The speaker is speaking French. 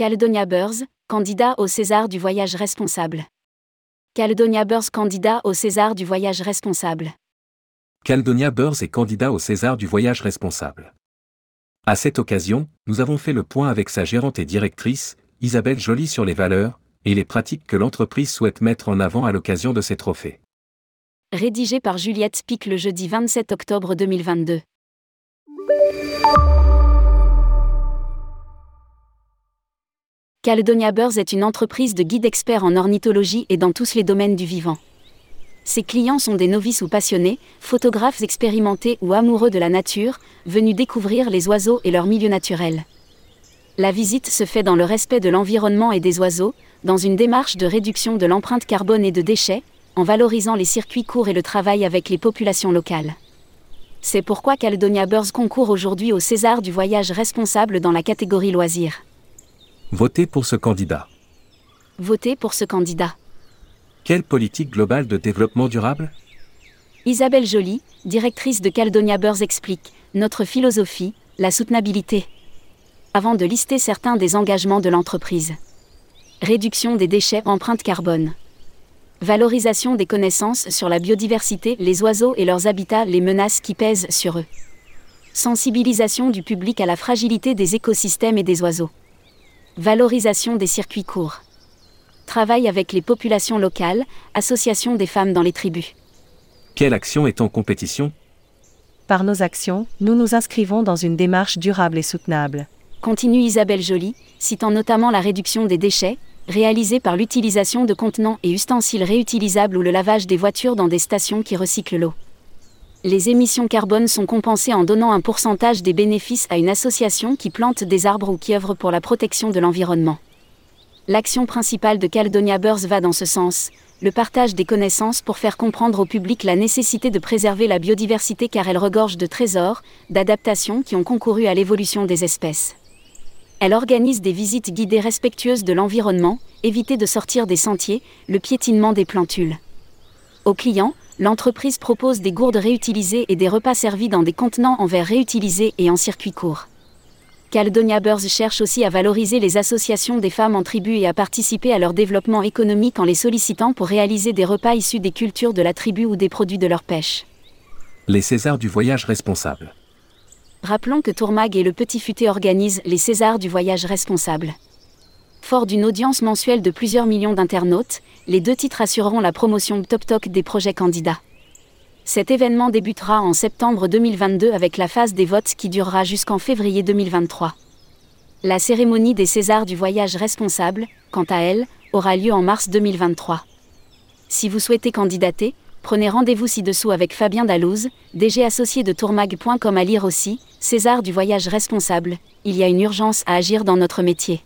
Caledonia Burrs, candidat au César du voyage responsable. Caledonia Burrs candidat au César du voyage responsable. Caledonia Burrs est candidat au César du voyage responsable. À cette occasion, nous avons fait le point avec sa gérante et directrice, Isabelle Joly sur les valeurs et les pratiques que l'entreprise souhaite mettre en avant à l'occasion de ces trophées. Rédigé par Juliette Pic le jeudi 27 octobre 2022. Caledonia Birds est une entreprise de guides experts en ornithologie et dans tous les domaines du vivant. Ses clients sont des novices ou passionnés, photographes expérimentés ou amoureux de la nature, venus découvrir les oiseaux et leur milieu naturel. La visite se fait dans le respect de l'environnement et des oiseaux, dans une démarche de réduction de l'empreinte carbone et de déchets, en valorisant les circuits courts et le travail avec les populations locales. C'est pourquoi Caledonia Birds concourt aujourd'hui au César du voyage responsable dans la catégorie loisirs. Votez pour ce candidat. Votez pour ce candidat. Quelle politique globale de développement durable? Isabelle Joly, directrice de Caledonia Birds explique Notre philosophie, la soutenabilité. Avant de lister certains des engagements de l'entreprise. Réduction des déchets, empreinte carbone. Valorisation des connaissances sur la biodiversité, les oiseaux et leurs habitats, les menaces qui pèsent sur eux. Sensibilisation du public à la fragilité des écosystèmes et des oiseaux. Valorisation des circuits courts. Travail avec les populations locales, association des femmes dans les tribus. Quelle action est en compétition? Par nos actions, nous nous inscrivons dans une démarche durable et soutenable. Continue Isabelle Joly, citant notamment la réduction des déchets, réalisée par l'utilisation de contenants et ustensiles réutilisables ou le lavage des voitures dans des stations qui recyclent l'eau. Les émissions carbone sont compensées en donnant un pourcentage des bénéfices à une association qui plante des arbres ou qui œuvre pour la protection de l'environnement. L'action principale de Caledonia Birds va dans ce sens, le partage des connaissances pour faire comprendre au public la nécessité de préserver la biodiversité car elle regorge de trésors, d'adaptations qui ont concouru à l'évolution des espèces. Elle organise des visites guidées respectueuses de l'environnement, éviter de sortir des sentiers, le piétinement des plantules. Aux clients, l'entreprise propose des gourdes réutilisées et des repas servis dans des contenants en verre réutilisés et en circuit court. Caledonia Birds cherche aussi à valoriser les associations des femmes en tribu et à participer à leur développement économique en les sollicitant pour réaliser des repas issus des cultures de la tribu ou des produits de leur pêche. Les Césars du voyage responsable. Rappelons que Tourmag et le Petit Futé organisent les Césars du voyage responsable. Fort d'une audience mensuelle de plusieurs millions d'internautes, les deux titres assureront la promotion top talk des projets candidats. Cet événement débutera en septembre 2022 avec la phase des votes qui durera jusqu'en février 2023. La cérémonie des Césars du voyage responsable, quant à elle, aura lieu en mars 2023. Si vous souhaitez candidater, Prenez rendez-vous ci-dessous avec Fabien Dallouz, DG associé de tourmag.com à lire aussi, César du voyage responsable, il y a une urgence à agir dans notre métier.